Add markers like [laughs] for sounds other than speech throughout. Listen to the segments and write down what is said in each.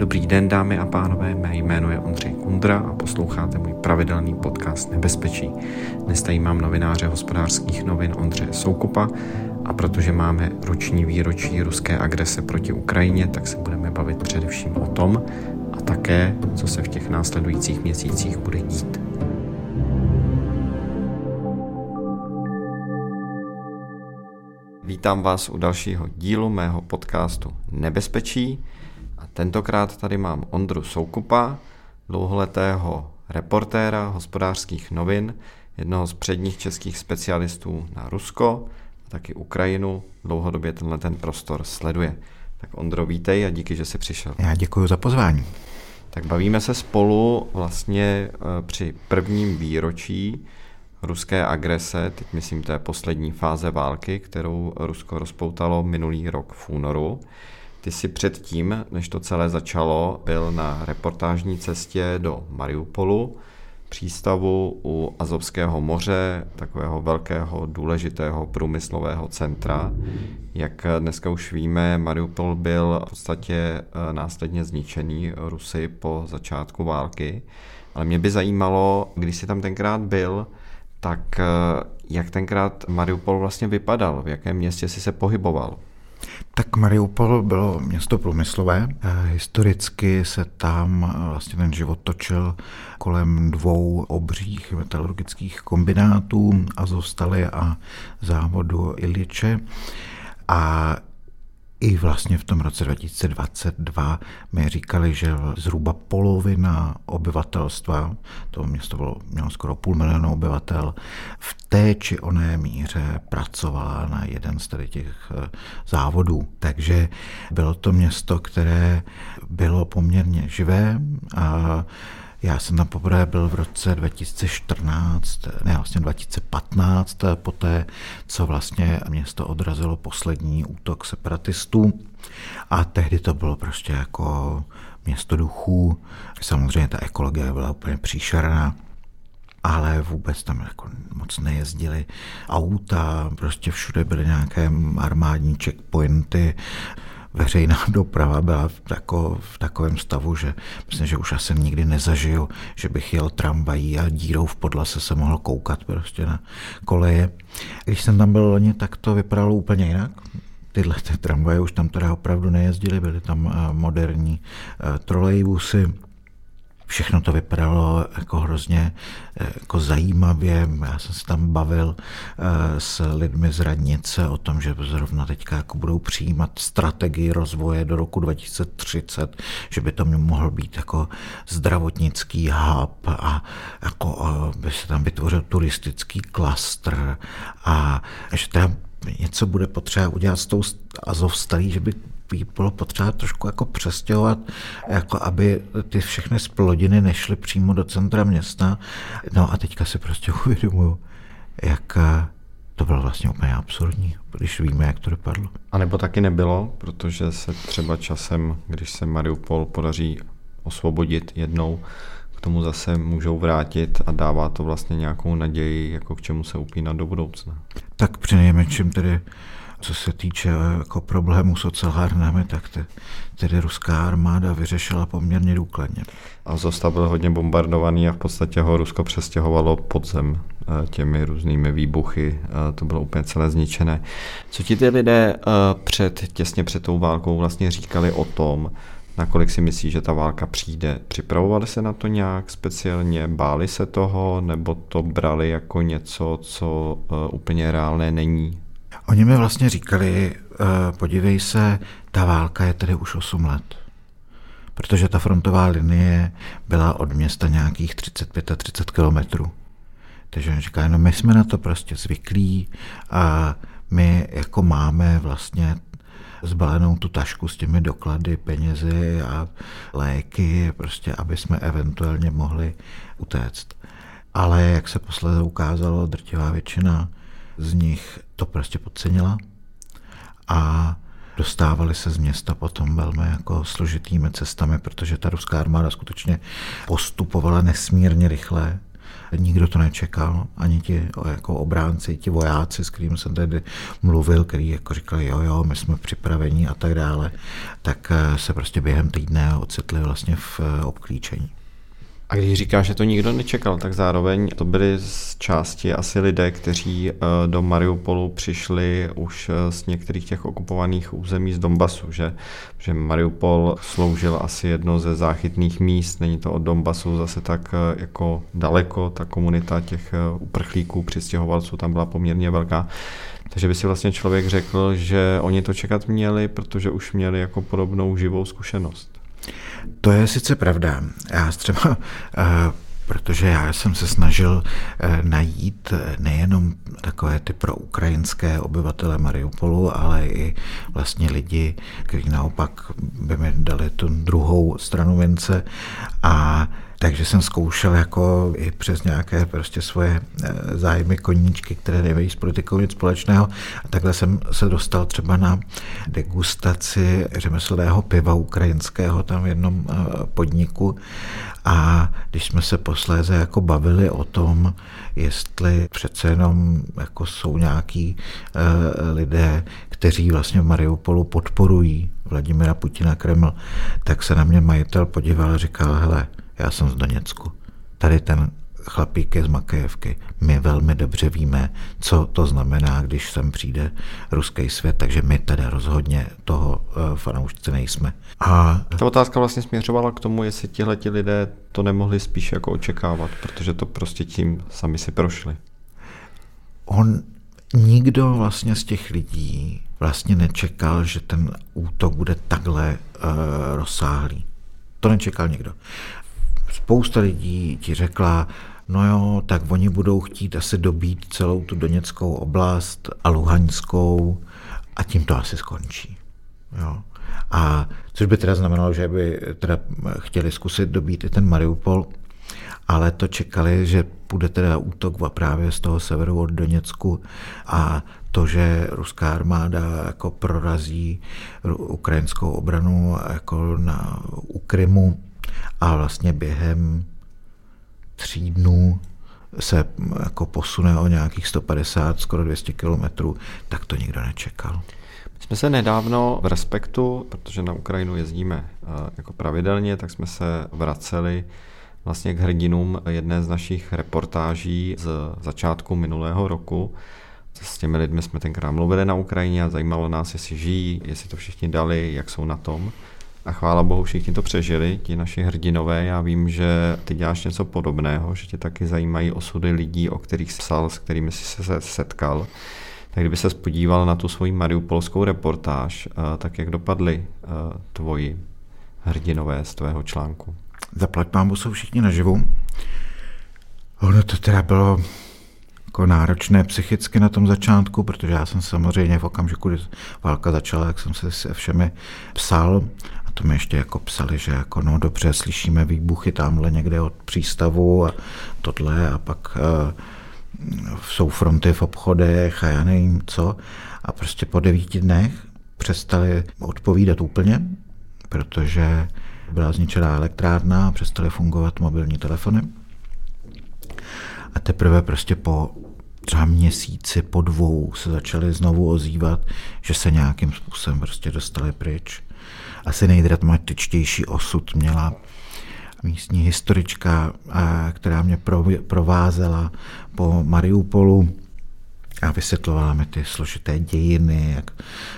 Dobrý den, dámy a pánové, mé jméno je Ondřej Kundra a posloucháte můj pravidelný podcast Nebezpečí. Dnes tady mám novináře hospodářských novin Ondřeje Soukupa a protože máme roční výročí ruské agrese proti Ukrajině, tak se budeme bavit především o tom a také, co se v těch následujících měsících bude dít. Vítám vás u dalšího dílu mého podcastu Nebezpečí. Tentokrát tady mám Ondru Soukupa, dlouholetého reportéra hospodářských novin, jednoho z předních českých specialistů na Rusko a taky Ukrajinu. Dlouhodobě tenhle ten prostor sleduje. Tak Ondro, vítej a díky, že jsi přišel. Já děkuji za pozvání. Tak bavíme se spolu vlastně eh, při prvním výročí ruské agrese, teď myslím té poslední fáze války, kterou Rusko rozpoutalo minulý rok v únoru. Ty si předtím, než to celé začalo, byl na reportážní cestě do Mariupolu, přístavu u Azovského moře, takového velkého důležitého průmyslového centra. Jak dneska už víme, Mariupol byl v podstatě eh, následně zničený Rusy po začátku války. Ale mě by zajímalo, když jsi tam tenkrát byl, tak eh, jak tenkrát Mariupol vlastně vypadal, v jakém městě jsi se pohyboval? Tak Mariupol bylo město průmyslové. Eh, historicky se tam eh, vlastně ten život točil kolem dvou obřích metalurgických kombinátů Azovstaly a závodu Iliče. A i vlastně v tom roce 2022 mi říkali, že zhruba polovina obyvatelstva, to město bylo, mělo skoro půl milionu obyvatel, v té či oné míře pracovala na jeden z tady těch eh, závodů. Takže bylo to město, které bylo poměrně živé a já jsem tam poprvé byl v roce 2014, ne vlastně 2015, poté, co vlastně město odrazilo poslední útok separatistů. A tehdy to bylo prostě jako město duchů. Samozřejmě ta ekologie byla úplně příšerná ale vůbec tam jako moc nejezdili auta, prostě všude byly nějaké armádní checkpointy, veřejná [laughs] doprava byla v, tako, v takovém stavu, že myslím, že už asi nikdy nezažiju, že bych jel tramvají a dírou v podlase se mohl koukat prostě na koleje. Když jsem tam byl loni, tak to vypadalo úplně jinak. Tyhle ty tramvaje už tam teda opravdu nejezdily, byly tam eh, moderní eh, trolejbusy, všechno to vypadalo jako hrozně eh, jako zajímavě. Já jsem se tam bavil eh, s lidmi z radnice o tom, že zrovna teďka jako budou přijímat strategii rozvoje do roku 2030, že by to mohl být jako zdravotnický hub a jako eh, by se tam vytvořil turistický klastr a že tam něco bude potřeba udělat s tou Azovstalí, že by bylo potřeba trošku jako přestěhovat, jako aby ty všechny splodiny nešly přímo do centra města. No a teďka si prostě [laughs] uvědomuju, jak eh, to bylo vlastně úplně absurdní, když víme, jak to dopadlo. A nebo taky nebylo, protože se třeba časem, když se Mariupol podaří osvobodit jednou, k tomu zase můžou vrátit a dává to vlastně nějakou naději, jako k čemu se upínat do budoucna. Tak přinejmenším tedy co se týče jako problému s ocelárnami, tak te, tedy ruská armáda vyřešila poměrně důkladně. A Zosta byl hodně bombardovaný a v podstatě ho Rusko přestěhovalo pod zem eh, těmi různými výbuchy. Eh, to bylo úplně celé zničené. Co ti ty lidé eh, před, těsně před tou válkou vlastně říkali o tom, nakolik si myslí, že ta válka přijde? Připravovali se na to nějak speciálně? Báli se toho? Nebo to brali jako něco, co úplně reálné není? Oni mi vlastně říkali, uh, podívej se, ta válka je tady už 8 let. Protože ta frontová linie byla od města nějakých 35 a 30 kilometrů. Takže on říká, no my jsme na to prostě zvyklí a my jako máme vlastně zbalenou tu tašku s těmi doklady, penězi a léky, prostě aby jsme eventuálně mohli utéct. Ale jak se posledně ukázalo, drtivá většina z nich to prostě podcenila a dostávali se z města potom velmi jako složitými cestami, protože ta ruská armáda skutečně postupovala nesmírně rychle Nikdo to nečekal, ani ti jako obránci, ti vojáci, s kterými jsem tedy mluvil, který jako říkali, jo, jo, my jsme připraveni a tak dále, tak eh, se prostě během týdne ocitli vlastně v eh, obklíčení. A když říkáš, že to nikdo nečekal, tak zároveň to byly z části asi lidé, kteří eh, do Mariupolu přišli už eh, z některých těch okupovaných území z Donbasu, že, že Mariupol sloužil asi jedno ze záchytných míst, není to od Donbasu zase tak eh, jako daleko, ta komunita těch uprchlíků, přistěhovalců tam byla poměrně velká. Takže by si vlastně člověk řekl, že oni to čekat měli, protože už měli jako podobnou živou zkušenost. To je sice pravda. Já třeba, eh, protože já jsem se snažil eh, najít eh, nejenom takové ty pro ukrajinské obyvatele Mariupolu, ale i vlastně lidi, kteří naopak by mi dali tu druhou stranu mince a takže jsem zkoušel jako i přes nějaké prostě svoje eh, zájmy koníčky, které nemají s politikou nic společného. A takhle jsem se dostal třeba na degustaci řemeslného piva ukrajinského tam v jednom eh, podniku. A když jsme se posléze jako bavili o tom, jestli přece jenom jako jsou nějaký uh, lidé, kteří vlastně v Mariupolu podporují Vladimira Putina Kreml, tak se na mě majitel podíval a říkal, hele, já jsem z Doněcku. Tady ten chlapík je z Makejevky. My velmi dobře víme, co to znamená, když sem přijde ruský svět, takže my teda rozhodně toho uh, fanoušci nejsme. A... Ta otázka vlastně směřovala k tomu, jestli tihle ti lidé to nemohli spíš jako očekávat, protože to prostě tím sami si prošli. On, nikdo vlastně z těch lidí vlastně nečekal, že ten útok bude takhle uh, rozsáhlý. To nečekal nikdo spousta lidí ti řekla, no jo, tak oni budou chtít asi dobít celou tu Doněckou oblast a Luhaňskou a tím to asi skončí. Jo. A což by teda znamenalo, že by teda chtěli zkusit dobít i ten Mariupol, ale to čekali, že bude teda útok právě z toho severu od Doněcku a to, že ruská armáda jako prorazí ukrajinskou obranu jako na, u Krymu, a vlastně během tří dnů se jako posune o nějakých 150, skoro 200 kilometrů, tak to nikdo nečekal. My jsme se nedávno v Respektu, protože na Ukrajinu jezdíme eh, jako pravidelně, tak jsme se vraceli vlastně k hrdinům jedné z našich reportáží z začátku minulého roku. S těmi lidmi jsme tenkrát mluvili na Ukrajině a zajímalo nás, jestli žijí, jestli to všichni dali, jak jsou na tom. A chvála bohu, všichni to přežili, ti naši hrdinové. Já vím, že ty děláš něco podobného, že tě taky zajímají osudy lidí, o kterých jsi psal, s kterými jsi se setkal. Tak kdyby se podíval na tu svoji mariupolskou reportáž, eh, tak jak dopadly eh, tvoji hrdinové z tvého článku? Zaplať pámu jsou všichni naživu. Ono to teda bylo jako náročné psychicky na tom začátku, protože já jsem samozřejmě v okamžiku, kdy válka začala, jak jsem se se všemi psal a to mi ještě jako psali, že jako no dobře, slyšíme výbuchy tamhle někde od přístavu a tohle a pak uh, jsou fronty v obchodech a já nevím co. A prostě po devíti dnech přestali odpovídat úplně, protože byla zničená elektrárna a přestaly fungovat mobilní telefony. A teprve prostě po třeba měsíci, po dvou se začali znovu ozývat, že se nějakým způsobem prostě dostali pryč. Asi nejdramatičtější osud měla místní historička, která mě provázela po Mariupolu a vysvětlovala mi ty složité dějiny, jak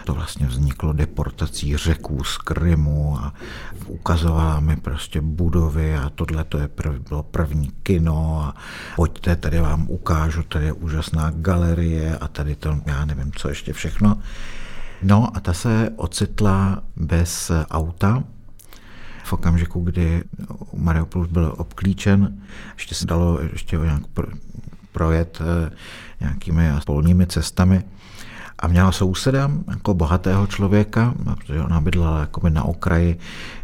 to vlastně vzniklo deportací řeků z Krymu a ukazovala mi prostě budovy a tohle to je prv, bylo první kino a pojďte, tady vám ukážu, tady je úžasná galerie a tady to, já nevím, co ještě všechno. No a ta se ocitla bez auta, v okamžiku, kdy Mariupol byl obklíčen, ještě se dalo ještě nějak projet eh, nějakými polními cestami. A měla souseda, jako bohatého člověka, protože ona bydlela jako na okraji,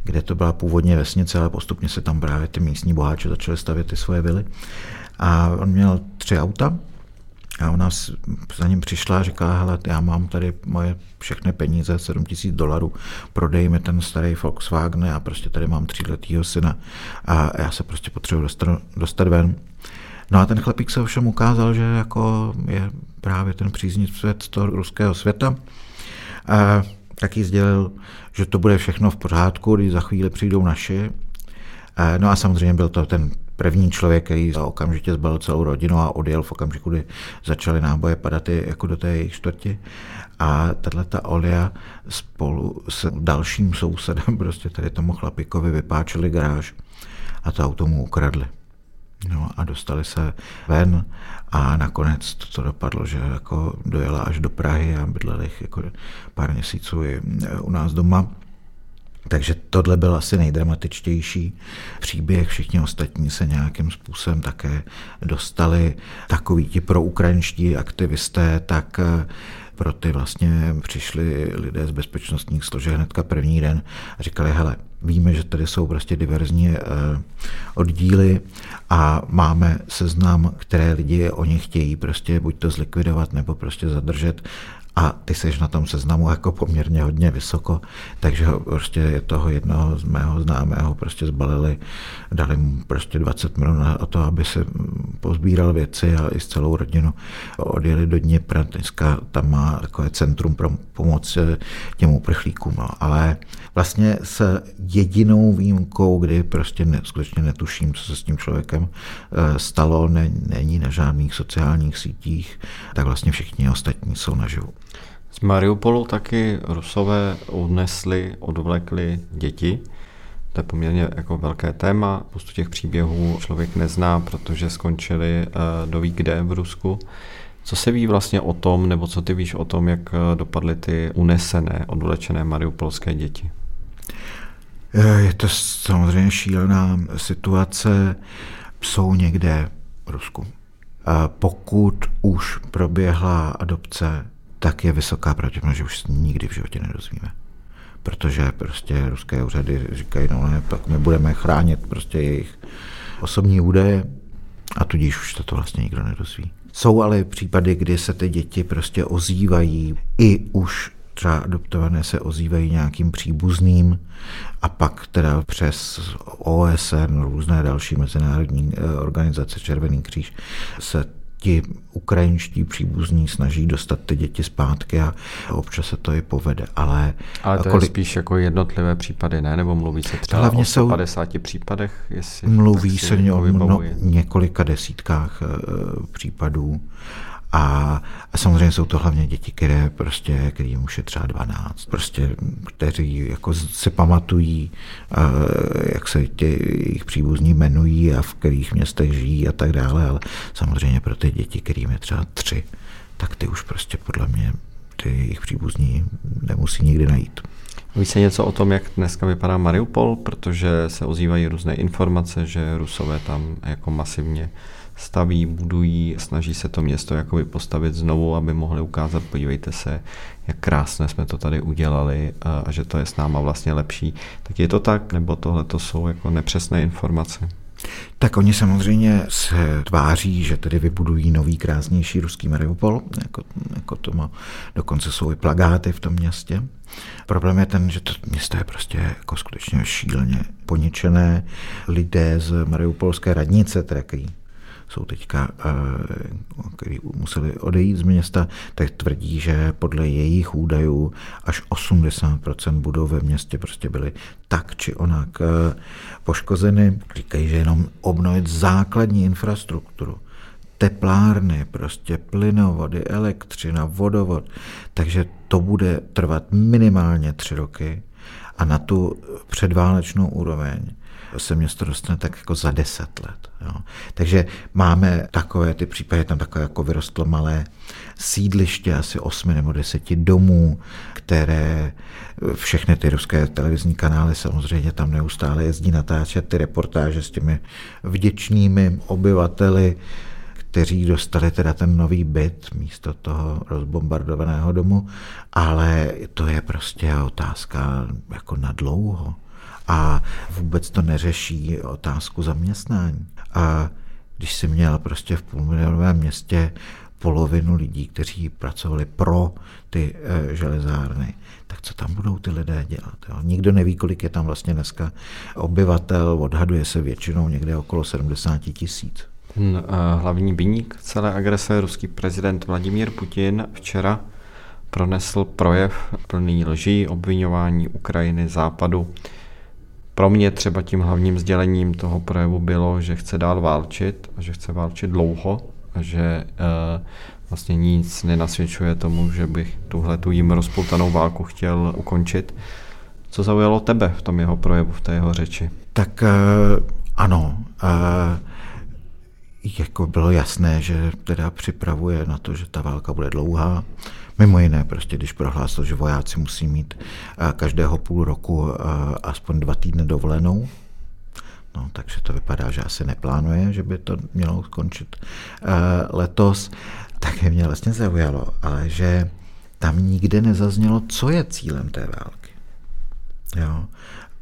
kde to byla původně vesnice, ale postupně se tam právě ty místní boháči začaly stavět ty svoje vily. A on měl tři auta a ona za ním přišla a říkala, hele, já mám tady moje všechny peníze, 7 tisíc dolarů, prodej mi ten starý Volkswagen a prostě tady mám tříletýho syna a já se prostě potřebuji dostat, dostat ven. No a ten chlapík se ovšem ukázal, že jako je právě ten příznivec toho ruského světa. A taky sdělil, že to bude všechno v pořádku, když za chvíli přijdou naši. No a samozřejmě byl to ten první člověk, který okamžitě zbalil celou rodinu a odjel v okamžiku, kdy začaly náboje padat jako do té jejich čtvrti. A tahle ta Olia spolu s dalším sousedem, [laughs] prostě tady tomu chlapíkovi vypáčili garáž a to auto mu ukradli. No a dostali se ven a nakonec to, to dopadlo, že jako dojela až do Prahy a bydleli jako pár měsíců i u nás doma. Takže tohle byl asi nejdramatičtější příběh. Všichni ostatní se nějakým způsobem také dostali. Takoví ti proukrajinští aktivisté, tak eh, pro ty vlastně přišli lidé z bezpečnostních složek hnedka první den a říkali, hele, víme, že tady jsou prostě diverzní eh, oddíly a máme seznam, které lidi oni chtějí prostě buď to zlikvidovat nebo prostě zadržet a ty seš na tom seznamu jako poměrně hodně vysoko, takže prostě je toho jednoho z mého známého prostě zbalili, dali mu prostě 20 minut na to, aby se pozbíral věci a i s celou rodinu odjeli do Dněpra. Dneska tam má takové centrum pro pomoc těm uprchlíkům, no. ale vlastně s jedinou výjimkou, kdy prostě ne, skutečně netuším, co se s tím člověkem eh, stalo, ne, není na žádných sociálních sítích, tak vlastně všichni ostatní jsou naživu. Z Mariupolu taky Rusové odnesli, odvlekli děti. To je poměrně jako velké téma. Pustu těch příběhů člověk nezná, protože skončili uh, doví kde v Rusku. Co se ví vlastně o tom, nebo co ty víš o tom, jak eh, dopadly ty unesené, odvlečené mariupolské děti? Eh, je to samozřejmě šílená situace. Jsou někde v Rusku. Pokud už proběhla adopce tak je vysoká pravděpodobnost, že už nikdy v životě nedozvíme. Protože prostě ruské úřady říkají, no ne, tak my budeme chránit prostě jejich osobní údaje a tudíž už to vlastně nikdo nedozví. Jsou ale případy, kdy se ty děti prostě ozývají i už třeba adoptované se ozývají nějakým příbuzným a pak teda přes OSN, různé další mezinárodní eh, organizace, Červený kříž, se ti ukrajinští příbuzní snaží dostat ty děti zpátky a občas se to i povede. Ale, ale to kolik... je spíš jako jednotlivé případy, ne? Nebo mluví se třeba Hlavně o 50 jsou... případech? Jestli mluví se o no, několika desítkách uh, případů a, samozřejmě jsou to hlavně děti, které prostě, kterým už je třeba 12, prostě, kteří jako si pamatují, jak se tě, jejich příbuzní jmenují a v kterých městech žijí a tak dále, ale samozřejmě pro ty děti, kterým je třeba tři, tak ty už prostě podle mě ty jejich příbuzní nemusí nikdy najít. Ví se něco o tom, jak dneska vypadá Mariupol, protože se ozývají různé informace, že Rusové tam jako masivně staví, budují, snaží se to město jakoby postavit znovu, aby mohli ukázat, podívejte se, jak krásně jsme to tady udělali a že to je s náma vlastně lepší. Tak je to tak, nebo tohle to jsou jako nepřesné informace? Tak oni samozřejmě se tváří, že tedy vybudují nový, krásnější ruský Mariupol, jako, jako to má, dokonce jsou i plagáty v tom městě. Problém je ten, že to město je prostě jako skutečně šíleně poničené. Lidé z Mariupolské radnice, který jsou teďka, eh, který museli odejít z města, tak tvrdí, že podle jejich údajů až 80% budov ve městě prostě byly tak či onak eh, poškozeny. Říkají, že jenom obnovit základní infrastrukturu, teplárny, prostě plynovody, elektřina, vodovod, takže to bude trvat minimálně tři roky a na tu předválečnou úroveň se město dostane tak jako za deset let. Jo. Takže máme takové ty případy, tam takové jako vyrostlo malé sídliště, asi osmi nebo deseti domů, které všechny ty ruské televizní kanály samozřejmě tam neustále jezdí natáčet ty reportáže s těmi vděčnými obyvateli, kteří dostali teda ten nový byt místo toho rozbombardovaného domu, ale to je prostě otázka jako na dlouho a vůbec to neřeší otázku zaměstnání. A když si měl prostě v půlmilionovém městě polovinu lidí, kteří pracovali pro ty e, železárny, tak co tam budou ty lidé dělat? Jo? Nikdo neví, kolik je tam vlastně dneska obyvatel, odhaduje se většinou někde okolo 70 tisíc. Ten uh, hlavní viník celé agrese, ruský prezident Vladimír Putin, včera pronesl projev plný lží, obvinování Ukrajiny, Západu. Pro mě třeba tím hlavním sdělením toho projevu bylo, že chce dál válčit a že chce válčit dlouho a že uh, vlastně nic nenasvědčuje tomu, že bych tuhle tu jim rozpoutanou válku chtěl ukončit. Co zaujalo tebe v tom jeho projevu, v té jeho řeči? Tak uh, ano, uh, jako bylo jasné, že teda připravuje na to, že ta válka bude dlouhá. Mimo jiné, prostě když prohlásil, že vojáci musí mít uh, každého půl roku uh, aspoň dva týdny dovolenou, No, takže to vypadá, že asi neplánuje, že by to mělo skončit uh, letos. Také mě vlastně zaujalo, ale že tam nikde nezaznělo, co je cílem té války. Jo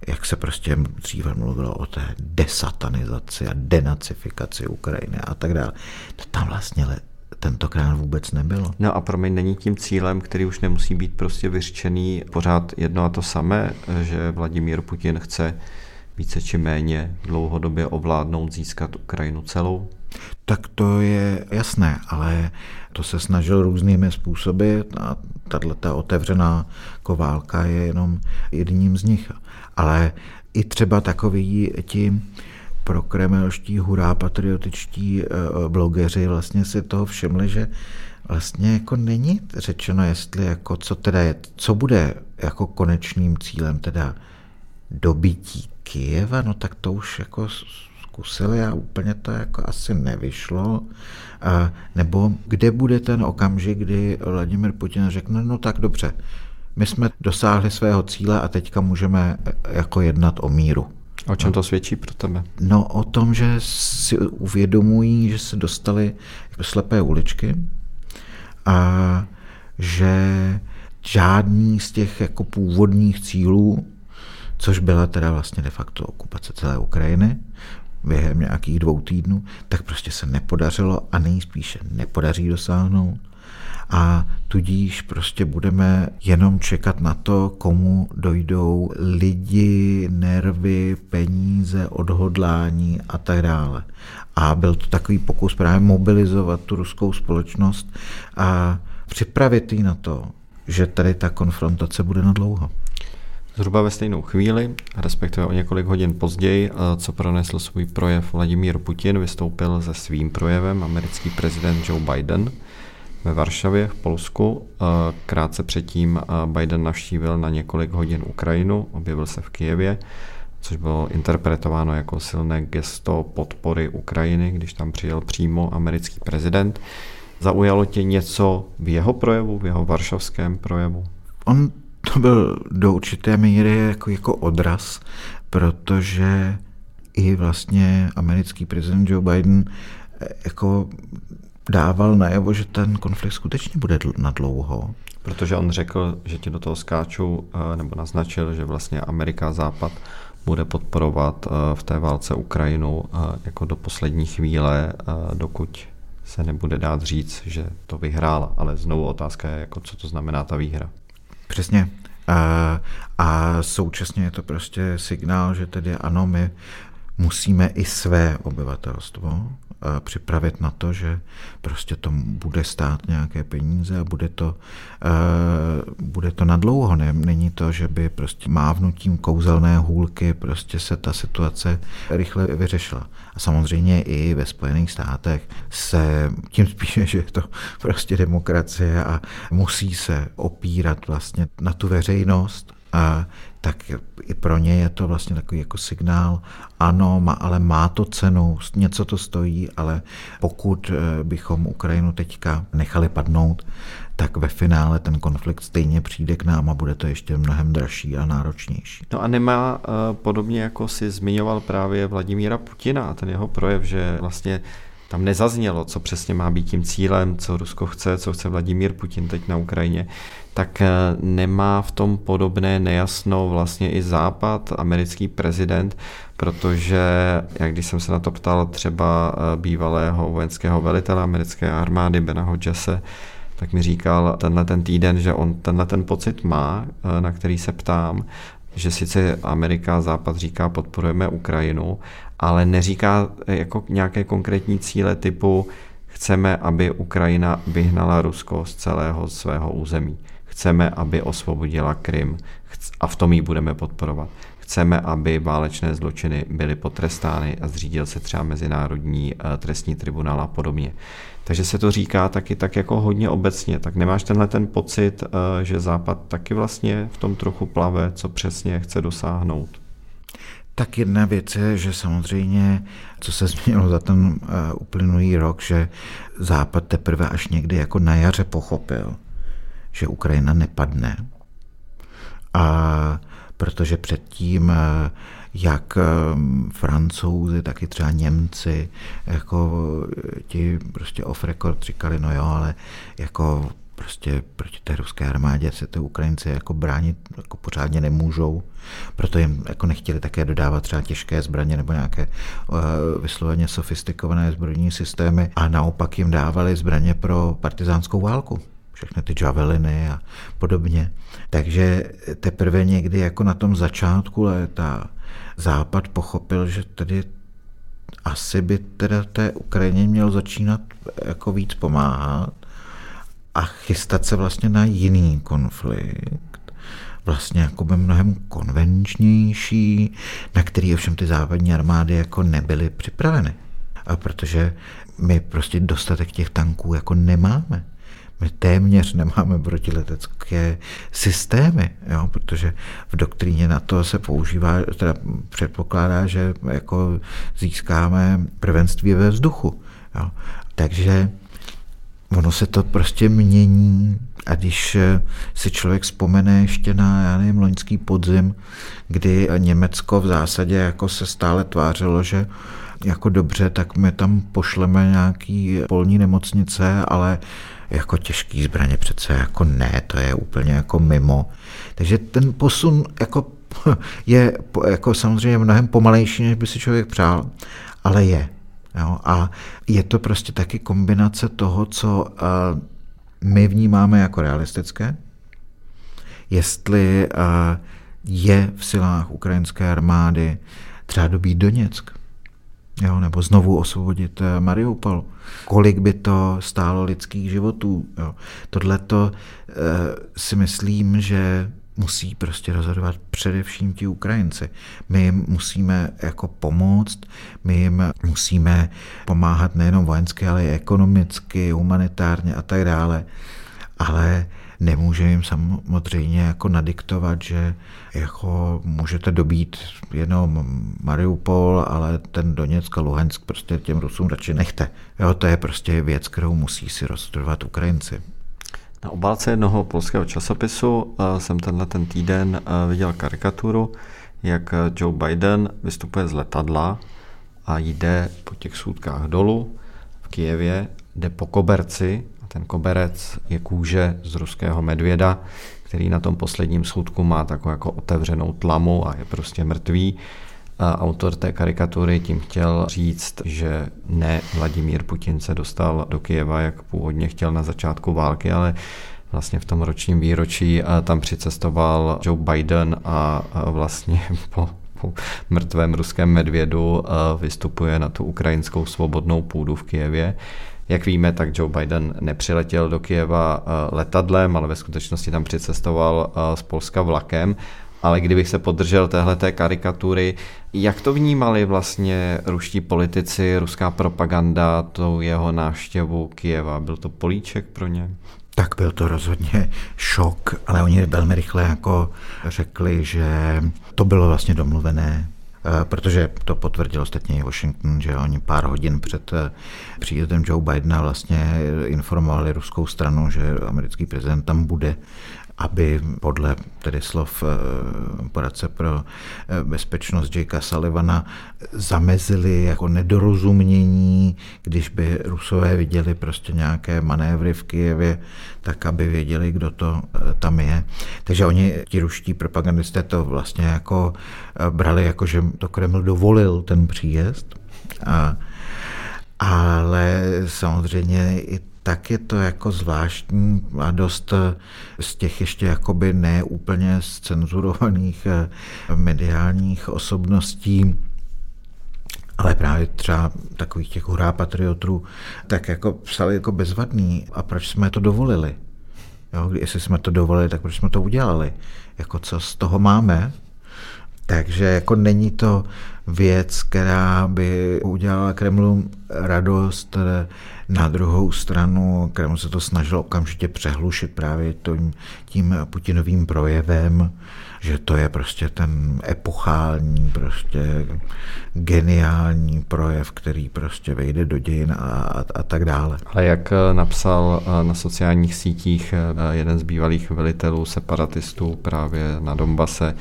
jak se prostě dříve mluvilo o té desatanizaci a denacifikaci Ukrajiny a tak dále. To tam vlastně tentokrát vůbec nebylo. No a pro mě není tím cílem, který už nemusí být prostě vyřčený pořád jedno a to samé, že Vladimír Putin chce více či méně dlouhodobě ovládnout, získat Ukrajinu celou? Tak to je jasné, ale to se snažil různými způsoby a tato otevřená koválka je jenom jedním z nich. Ale i třeba takový ti prokremelští hurá patriotičtí eh, blogeři vlastně si toho všimli, že vlastně jako není řečeno, jestli jako co teda je, co bude jako konečným cílem teda dobytí Kijeva, no tak to už jako zkusili a úplně to jako asi nevyšlo. A, nebo kde bude ten okamžik, kdy Vladimir Putin řekne, no tak dobře, my jsme dosáhli svého cíle a teďka můžeme e, jako jednat o míru. O čem to svědčí pro tebe? No o tom, že si uvědomují, že se dostali do slepé uličky a že žádný z těch jako původních cílů, což byla teda vlastně de facto okupace celé Ukrajiny, během nějakých dvou týdnů, tak prostě se nepodařilo a nejspíše nepodaří dosáhnout. A tudíž prostě budeme jenom čekat na to, komu dojdou lidi, nervy, peníze, odhodlání a tak dále. A byl to takový pokus právě mobilizovat tu ruskou společnost a připravit ji na to, že tady ta konfrontace bude na dlouho. Zhruba ve stejnou chvíli, respektive o několik hodin později, eh, co pronesl svůj projev Vladimír Putin, vystoupil se svým projevem americký prezident Joe Biden ve Varšavě v Polsku. Eh, krátce předtím eh, Biden navštívil na několik hodin Ukrajinu, objevil se v Kijevě, což bylo interpretováno jako silné gesto podpory Ukrajiny, když tam přijel přímo americký prezident. Zaujalo tě něco v jeho projevu, v jeho varšavském projevu? On to byl do určité míry jako, jako odraz, protože i vlastně americký prezident Joe Biden eh, jako dával najevo, že ten konflikt skutečně bude na dlouho. Protože on řekl, že ti do toho skáču, eh, nebo naznačil, že vlastně Amerika Západ bude podporovat eh, v té válce Ukrajinu jako do poslední chvíle, dokud se nebude dát říct, že to vyhrála. Ale znovu otázka je, jako co to znamená ta výhra. Přesně. A, a současně je to prostě signál, že tedy ano, my musíme i své obyvatelstvo připravit na to, že prostě to bude stát nějaké peníze a bude to, bude to nadlouho. Ne? Není to, že by prostě mávnutím kouzelné hůlky prostě se ta situace rychle vyřešila. A samozřejmě i ve Spojených státech se tím spíše, že je to prostě demokracie a musí se opírat vlastně na tu veřejnost a tak i pro ně je to vlastně takový jako signál, ano, má, ale má to cenu, něco to stojí, ale pokud eh, bychom Ukrajinu teďka nechali padnout, tak ve finále ten konflikt stejně přijde k nám a bude to ještě mnohem dražší a náročnější. No a nemá uh, podobně jako si zmiňoval právě Vladimíra Putina ten jeho projev, že vlastně tam nezaznělo, co přesně má být tím cílem, co Rusko chce, co chce Vladimír Putin teď na Ukrajině, tak eh, nemá v tom podobné nejasno vlastně i Západ, americký prezident, protože, jak když jsem se na to ptal třeba eh, bývalého vojenského velitele americké armády Bena Hodgese, tak mi říkal tenhle ten týden, že on tenhle ten pocit má, eh, na který se ptám, že sice Amerika a Západ říká podporujeme Ukrajinu, ale neříká jako nějaké konkrétní cíle typu chceme, aby Ukrajina vyhnala Rusko z celého svého území. Chceme, aby osvobodila Krym a v tom ji budeme podporovat. Chceme, aby válečné zločiny byly potrestány a zřídil se třeba Mezinárodní eh, trestní tribunál a podobně. Takže se to říká taky tak jako hodně obecně. Tak nemáš tenhle ten pocit, eh, že Západ taky vlastně v tom trochu plave, co přesně chce dosáhnout? Tak jedna věc je, že samozřejmě, co se změnilo za ten uh, uplynulý rok, že Západ teprve až někdy jako na jaře pochopil, že Ukrajina nepadne. A protože předtím uh, jak francouzi, tak i třeba Němci, jako ti prostě off record říkali, no jo, ale jako prostě proti té ruské armádě se ty Ukrajinci jako bránit jako pořádně nemůžou, proto jim jako nechtěli také dodávat třeba těžké zbraně nebo nějaké uh, vysloveně sofistikované zbrojní systémy a naopak jim dávali zbraně pro partizánskou válku. Všechny ty javeliny a podobně. Takže teprve někdy jako na tom začátku léta Západ pochopil, že tedy asi by teda té Ukrajině měl začínat jako víc pomáhat a chystat se vlastně na jiný konflikt, vlastně jako by mnohem konvenčnější, na který ovšem ty západní armády jako nebyly připraveny. A protože my prostě dostatek těch tanků jako nemáme. My téměř nemáme protiletecké systémy, jo, protože v doktríně na to se používá, teda předpokládá, že jako získáme prvenství ve vzduchu. Jo. Takže ono se to prostě mění a když si člověk vzpomene ještě na, já nevím, loňský podzim, kdy Německo v zásadě jako se stále tvářilo, že jako dobře, tak my tam pošleme nějaký polní nemocnice, ale jako těžký zbraně přece jako ne, to je úplně jako mimo. Takže ten posun jako [laughs] je jako samozřejmě mnohem pomalejší, než by si člověk přál, ale je. Jo? A je to prostě taky kombinace toho, co uh, my vnímáme jako realistické, jestli uh, je v silách ukrajinské armády třeba dobít Doněck, jo, nebo znovu osvobodit eh, Mariupol. Kolik by to stálo lidských životů. Tohle to si myslím, že musí prostě rozhodovat především ti Ukrajinci. My jim musíme jako pomoct, my jim musíme pomáhat nejenom vojensky, ale i ekonomicky, humanitárně a tak dále. Ale nemůže jim samozřejmě jako nadiktovat, že jako můžete dobít jenom Mariupol, ale ten Doněck a Luhansk prostě těm Rusům radši nechte. Jo, to je prostě věc, kterou musí si rozhodovat Ukrajinci. Na obálce jednoho polského časopisu uh, jsem tenhle ten týden uh, viděl karikaturu, jak Joe Biden vystupuje z letadla a jde po těch sůdkách dolů v Kijevě, jde po koberci ten koberec je kůže z ruského medvěda, který na tom posledním schůdku má takovou jako otevřenou tlamu a je prostě mrtvý. A autor té karikatury tím chtěl říct, že ne Vladimír Putin se dostal do Kijeva, jak původně chtěl na začátku války, ale vlastně v tom ročním výročí tam přicestoval Joe Biden a vlastně [laughs] po, po mrtvém ruském medvědu vystupuje na tu ukrajinskou svobodnou půdu v Kijevě. Jak víme, tak Joe Biden nepřiletěl do Kijeva letadlem, ale ve skutečnosti tam přicestoval z Polska vlakem. Ale kdybych se podržel téhleté karikatury, jak to vnímali vlastně ruští politici, ruská propaganda, tou jeho návštěvu Kijeva? Byl to políček pro ně? Tak byl to rozhodně šok, ale oni velmi rychle jako řekli, že to bylo vlastně domluvené, Eh, protože to potvrdil ostatně i Washington, že oni pár hodin před eh, příjezdem Joe Bidena vlastně informovali ruskou stranu, že americký prezident tam bude aby podle tedy slov eh, poradce pro eh, bezpečnost Jakea Sullivana zamezili jako nedorozumění, když by Rusové viděli prostě nějaké manévry v Kijevě, tak aby věděli, kdo to eh, tam je. Takže oni, ti ruští propagandisté, to vlastně jako brali jako, že to Kreml dovolil ten příjezd. A ale samozřejmě i tak je to jako zvláštní a dost z těch ještě jakoby neúplně cenzurovaných eh, mediálních osobností ale právě třeba takových těch hurá patriotů, tak jako psali jako bezvadný. A proč jsme to dovolili? Jo, jestli jsme to dovolili, tak proč jsme to udělali? Jako co z toho máme? Takže jako není to věc, která by udělala Kremlu radost. Na druhou stranu Kreml se to snažil okamžitě přehlušit právě tím, tím Putinovým projevem, že to je prostě ten epochální, prostě geniální projev, který prostě vejde do dějin a, a, a tak dále. Ale jak napsal na sociálních sítích jeden z bývalých velitelů separatistů právě na Donbase,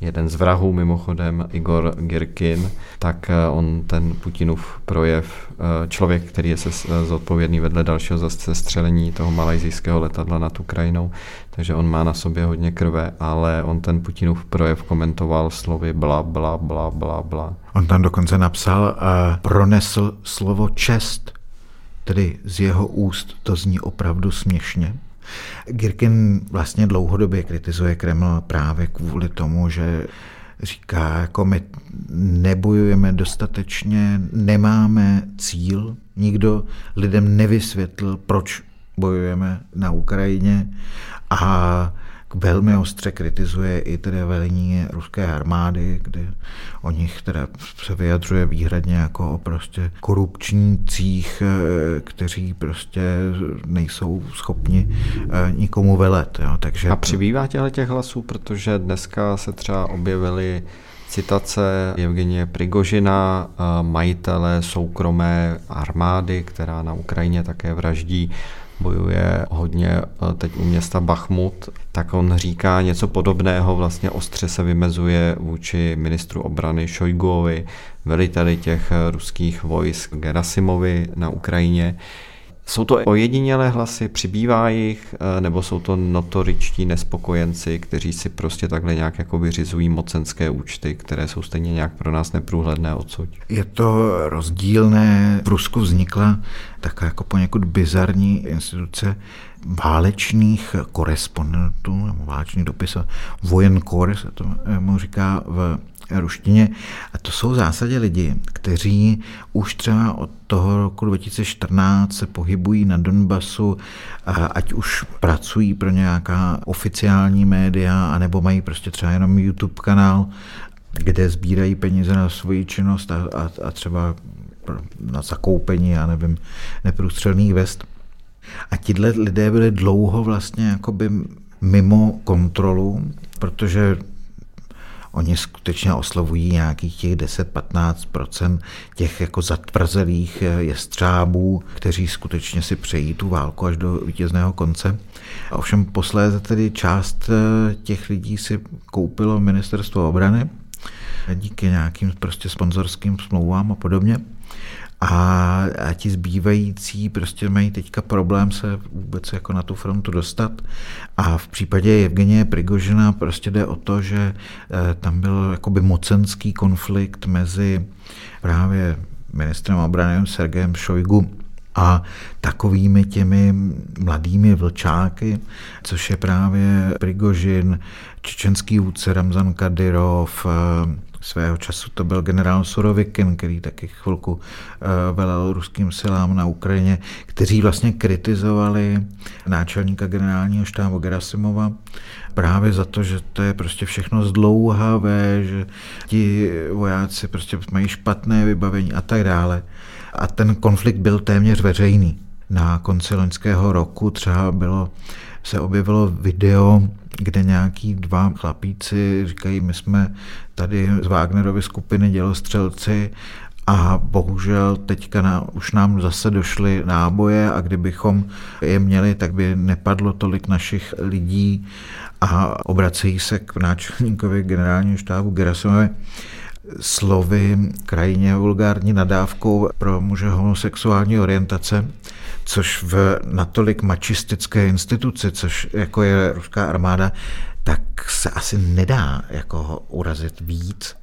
jeden z vrahů mimochodem, Igor Girkin, tak eh, on ten Putinův projev, eh, člověk, který je se eh, zodpovědný vedle dalšího zastřelení toho malajzijského letadla nad Ukrajinou, takže on má na sobě hodně krve, ale on ten Putinův projev komentoval slovy bla, bla, bla, bla, bla. On tam dokonce napsal a pronesl slovo čest, tedy z jeho úst to zní opravdu směšně. Girkin vlastně dlouhodobě kritizuje Kreml právě kvůli tomu, že říká, jako my nebojujeme dostatečně, nemáme cíl, nikdo lidem nevysvětlil, proč bojujeme na Ukrajině. A velmi ostře kritizuje i tedy velení ruské armády, kde o nich teda se vyjadřuje výhradně jako o prostě korupčnících, eh, kteří prostě nejsou schopni eh, nikomu velet. Jo. Takže... A přibývá těchto těch hlasů, protože dneska se třeba objevily citace Evgenie Prigožina, eh, majitele soukromé armády, která na Ukrajině také vraždí bojuje hodně eh, teď u města Bachmut, tak on říká něco podobného, vlastně ostře se vymezuje vůči ministru obrany Šojguovi, veliteli těch ruských vojsk Gerasimovi na Ukrajině. Jsou to ojedinělé hlasy, přibývá jich, eh, nebo jsou to notoričtí nespokojenci, kteří si prostě takhle nějak jako vyřizují mocenské účty, které jsou stejně nějak pro nás neprůhledné odsud? Je to rozdílné. V Rusku vznikla taková jako poněkud bizarní instituce válečných korespondentů, válečných dopisů, vojenkor se to mu říká v ruštině. A to jsou v zásadě lidi, kteří už třeba od toho roku 2014 se pohybují na Donbasu, ať už pracují pro nějaká oficiální média, anebo mají prostě třeba jenom YouTube kanál, kde sbírají peníze na svoji činnost a, a, a třeba na zakoupení, já nevím, neprůstřelných vest. A tihle lidé byli dlouho vlastně jakoby mimo kontrolu, protože oni skutečně oslovují nějakých těch 10-15% těch jako zatvrzelých eh, jestřábů, kteří skutečně si přejí tu válku až do vítězného konce. A ovšem posléze tedy část eh, těch lidí si koupilo ministerstvo obrany díky nějakým prostě sponzorským smlouvám a podobně. A, a ti zbývající prostě mají teďka problém se vůbec jako na tu frontu dostat. A v případě Evgenie Prigožina prostě jde o to, že eh, tam byl jakoby mocenský konflikt mezi právě ministrem obrany Sergejem Šojgu a takovými těmi mladými vlčáky, což je právě Prigožin, čečenský vůdce Ramzan Kadyrov, eh, Svého času to byl generál Sorovikin, který taky chvilku eh, velel ruským silám na Ukrajině, kteří vlastně kritizovali náčelníka generálního štábu Gerasimova právě za to, že to je prostě všechno zdlouhavé, že ti vojáci prostě mají špatné vybavení a tak dále. A ten konflikt byl téměř veřejný. Na konci loňského roku třeba bylo, se objevilo video kde nějaký dva chlapíci říkají, my jsme tady z Wagnerovy skupiny dělostřelci a bohužel teďka na, už nám zase došly náboje a kdybychom je měli, tak by nepadlo tolik našich lidí. A obracejí se k náčelníkovi generálního štábu Gerasimovi slovy krajině vulgární nadávkou pro muže homosexuální orientace což v natolik mačistické instituci, což jako je ruská armáda, tak se asi nedá jako urazit víc.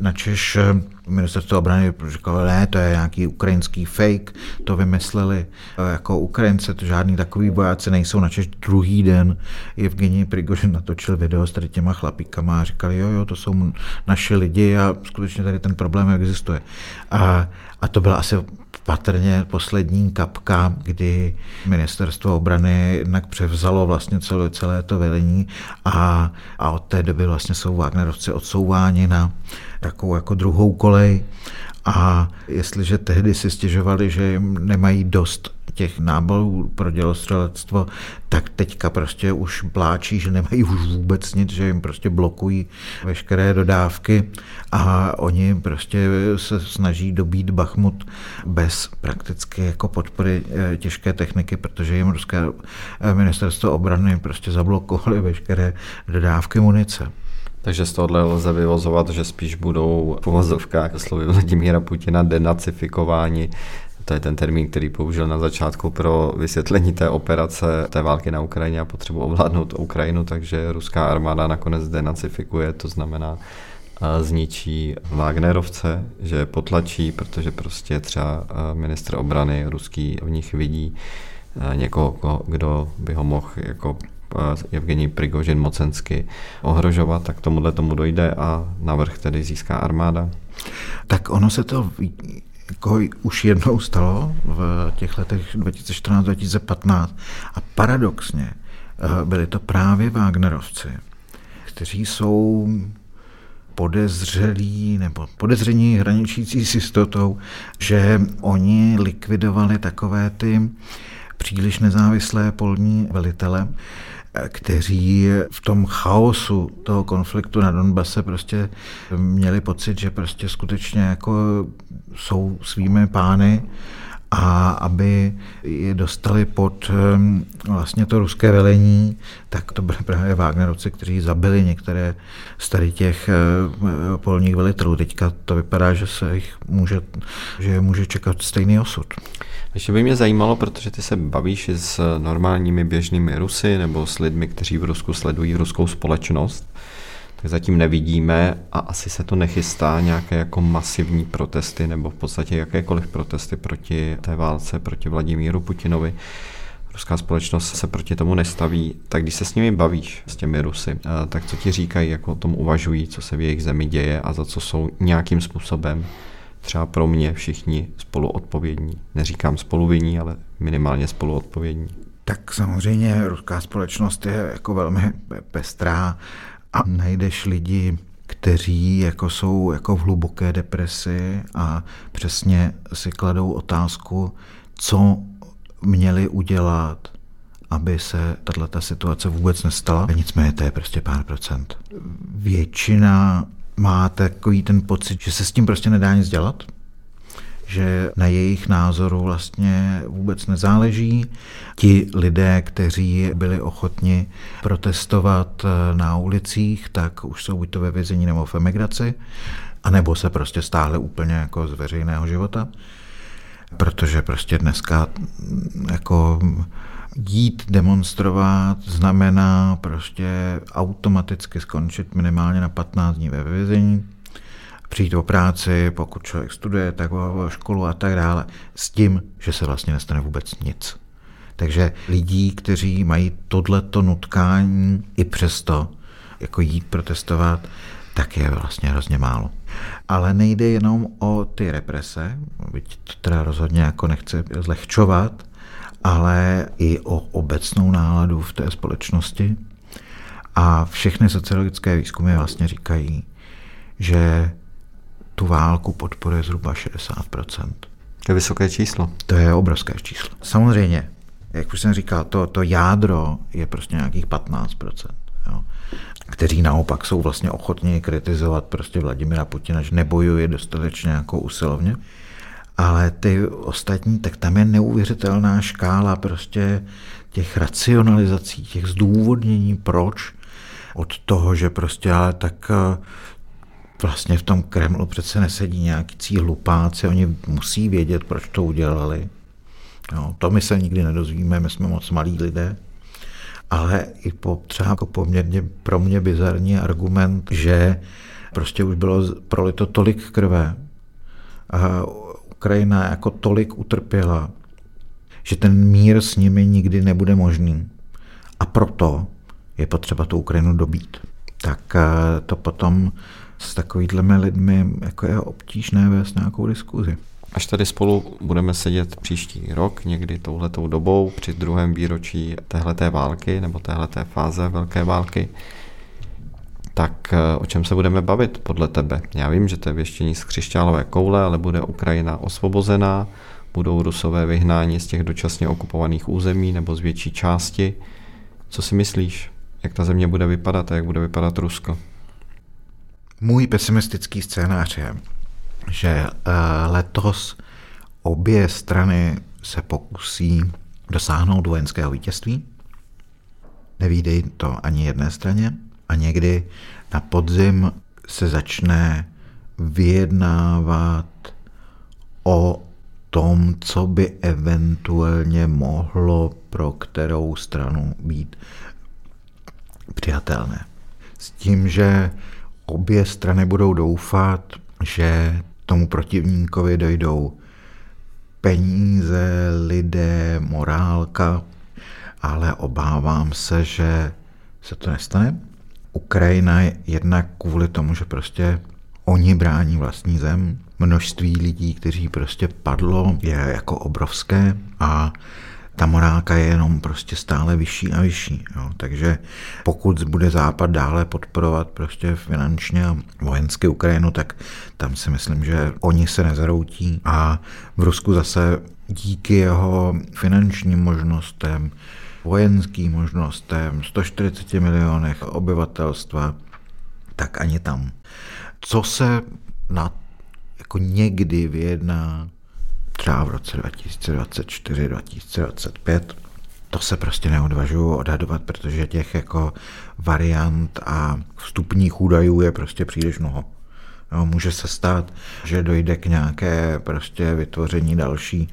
Načež eh, ministerstvo obrany říkalo, ne, to je nějaký ukrajinský fake, to vymysleli eh, jako Ukrajince, to žádný takový vojáci nejsou, načež druhý den Evgenij Prigožin natočil video s tady těma chlapíkama a říkali, jo, jo, to jsou naši lidi a skutečně tady ten problém existuje. A, a to byla asi patrně poslední kapka, kdy ministerstvo obrany jednak převzalo vlastně celé, celé to velení a, a od té doby vlastně jsou Wagnerovci odsouváni na jako, jako druhou kolej a jestliže tehdy si stěžovali, že jim nemají dost těch nábalů pro dělostřelectvo, tak teďka prostě už pláčí, že nemají už vůbec nic, že jim prostě blokují veškeré dodávky a oni prostě se snaží dobít Bachmut bez prakticky jako podpory eh, těžké techniky, protože jim ruské eh, ministerstvo obrany prostě zablokovali veškeré dodávky munice. Takže z tohohle lze vyvozovat, že spíš budou v uvozovkách slovy Vladimíra Putina denacifikováni to je ten termín, který použil na začátku pro vysvětlení té operace, té války na Ukrajině a potřebu ovládnout Ukrajinu, takže ruská armáda nakonec denacifikuje, to znamená zničí Wagnerovce, že potlačí, protože prostě třeba ministr obrany ruský v nich vidí někoho, kdo by ho mohl jako Evgenij Prigožin mocensky ohrožovat, tak tomuhle tomu dojde a navrh tedy získá armáda? Tak ono se to jako už jednou stalo v těch letech 2014-2015 a paradoxně eh, byli to právě Wagnerovci, kteří jsou podezřelí nebo podezření hraničící s jistotou, že oni likvidovali takové ty příliš nezávislé polní velitele, kteří v tom chaosu toho konfliktu na Donbase prostě měli pocit, že prostě skutečně jako jsou svými pány a aby je dostali pod vlastně to ruské velení, tak to byly právě Wagnerovci, kteří zabili některé z tady těch eh, polních velitelů. Teďka to vypadá, že se jich může, že může čekat stejný osud. Ještě by mě zajímalo, protože ty se bavíš s normálními běžnými Rusy nebo s lidmi, kteří v Rusku sledují ruskou společnost, tak zatím nevidíme a asi se to nechystá nějaké jako masivní protesty nebo v podstatě jakékoliv protesty proti té válce, proti Vladimíru Putinovi. Ruská společnost se proti tomu nestaví, tak když se s nimi bavíš, s těmi Rusy, eh, tak co ti říkají, jako o tom uvažují, co se v jejich zemi děje a za co jsou nějakým způsobem třeba pro mě všichni spoluodpovědní. Neříkám spoluvinní, ale minimálně spoluodpovědní. Tak samozřejmě ruská společnost je jako velmi pestrá a najdeš lidi, kteří jako jsou jako v hluboké depresi a přesně si kladou otázku, co měli udělat, aby se tato situace vůbec nestala. Nicméně to je prostě pár procent. Většina má takový ten pocit, že se s tím prostě nedá nic dělat, že na jejich názoru vlastně vůbec nezáleží. Ti lidé, kteří byli ochotni protestovat eh, na ulicích, tak už jsou buď to ve vězení nebo v emigraci, anebo se prostě stáhli úplně jako z veřejného života, protože prostě dneska mm, jako jít demonstrovat znamená prostě automaticky skončit minimálně na 15 dní ve vězení, přijít o práci, pokud člověk studuje, tak o školu a tak dále, s tím, že se vlastně nestane vůbec nic. Takže lidí, kteří mají tohleto nutkání i přesto, jako jít protestovat, tak je vlastně hrozně málo. Ale nejde jenom o ty represe, byť to teda rozhodně jako nechci zlehčovat, ale i o obecnou náladu v té společnosti. A všechny sociologické výzkumy vlastně říkají, že válku podporuje zhruba 60%. To je vysoké číslo. To je obrovské číslo. Samozřejmě, jak už jsem říkal, to, to jádro je prostě nějakých 15%. Jo, kteří naopak jsou vlastně ochotní kritizovat prostě Vladimira Putina, že nebojuje dostatečně jako usilovně ale ty ostatní, tak tam je neuvěřitelná škála prostě těch racionalizací, těch zdůvodnění, proč, od toho, že prostě ale tak vlastně v tom Kremlu přece nesedí nějaký hlupáci, oni musí vědět, proč to udělali. No, to my se nikdy nedozvíme, my jsme moc malí lidé. ale i po třeba jako poměrně pro mě bizarní argument, že prostě už bylo prolito tolik krve a Ukrajina jako tolik utrpěla, že ten mír s nimi nikdy nebude možný. A proto je potřeba tu Ukrajinu dobít. Tak eh, to potom s takovýhlemi lidmi jako je obtížné vést nějakou diskuzi. Až tady spolu budeme sedět příští rok, někdy touhletou dobou, při druhém výročí téhleté války nebo téhleté fáze velké války, tak eh, o čem se budeme bavit podle tebe? Já vím, že to je věštění z křišťálové koule, ale bude Ukrajina osvobozená, budou rusové vyhnáni z těch dočasně okupovaných území nebo z větší části. Co si myslíš? Jak ta země bude vypadat a jak bude vypadat Rusko? Můj pesimistický scénář je, že eh, letos obě strany se pokusí dosáhnout vojenského vítězství. Nevídej to ani jedné straně. A někdy na podzim se začne vyjednávat o tom, co by eventuálně mohlo pro kterou stranu být přijatelné. S tím, že obě strany budou doufat, že tomu protivníkovi dojdou peníze, lidé, morálka, ale obávám se, že se to nestane. Ukrajina jednak kvůli tomu, že prostě oni brání vlastní zem, množství lidí, kteří prostě padlo, je jako obrovské a ta morálka je jenom prostě stále vyšší a vyšší. Jo. Takže pokud bude Západ dále podporovat prostě finančně a vojensky Ukrajinu, tak tam si myslím, že oni se nezroutí a v Rusku zase díky jeho finančním možnostem, vojenským možnostem, 140 milionech obyvatelstva, tak ani tam. Co se na jako někdy vyjedná třeba v roce 2024, 2025. To se prostě neodvažuji odhadovat, protože těch jako variant a vstupních údajů je prostě příliš mnoho. Jo, může se stát, že dojde k nějaké prostě vytvoření další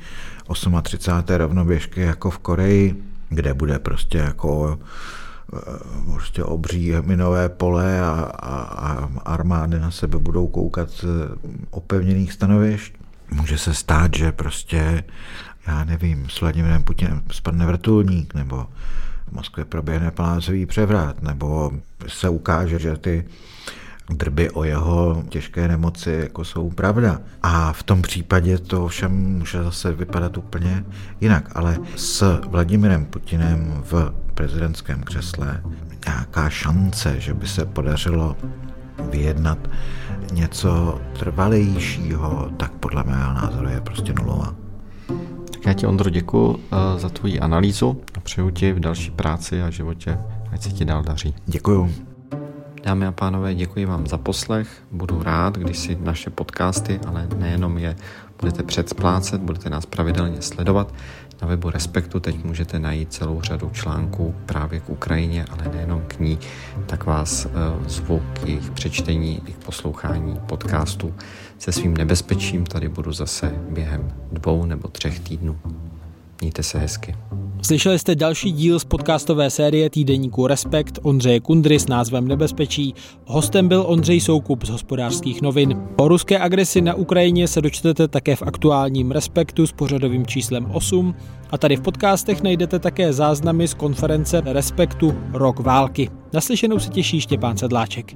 38. rovnoběžky jako v Koreji, kde bude prostě jako eh, prostě obří minové pole a, a, a armády na sebe budou koukat z opevněných stanovišť. Může se stát, že prostě, já nevím, s Vladimirem Putinem spadne vrtulník, nebo v Moskvě proběhne palácový převrat, nebo se ukáže, že ty drby o jeho těžké nemoci jako jsou pravda. A v tom případě to všem může zase vypadat úplně jinak. Ale s Vladimirem Putinem v prezidentském křesle nějaká šance, že by se podařilo vyjednat něco trvalejšího, tak podle mého názoru je prostě nulová. Tak já ti, Ondro, děkuji eh, za tvoji analýzu a přeju ti v další práci a životě, ať se ti dál daří. Děkuju. Dámy a pánové, děkuji vám za poslech. Budu rád, když si naše podcasty, ale nejenom je, budete předsplácet, budete nás pravidelně sledovat. Na webu Respektu teď můžete najít celou řadu článků právě k Ukrajině, ale nejenom k ní, tak vás eh, zvu k jejich přečtení i k poslouchání podcastů se svým nebezpečím. Tady budu zase během dvou nebo třech týdnů. Mějte se hezky. Slyšeli jste další díl z podcastové série týdeníku Respekt Ondřeje Kundry s názvem Nebezpečí. Hostem byl Ondřej Soukup z hospodářských novin. O ruské agresi na Ukrajině se dočtete také v aktuálním Respektu s pořadovým číslem 8 a tady v podcastech najdete také záznamy z konference Respektu Rok války. Naslyšenou se těší Štěpán Sedláček.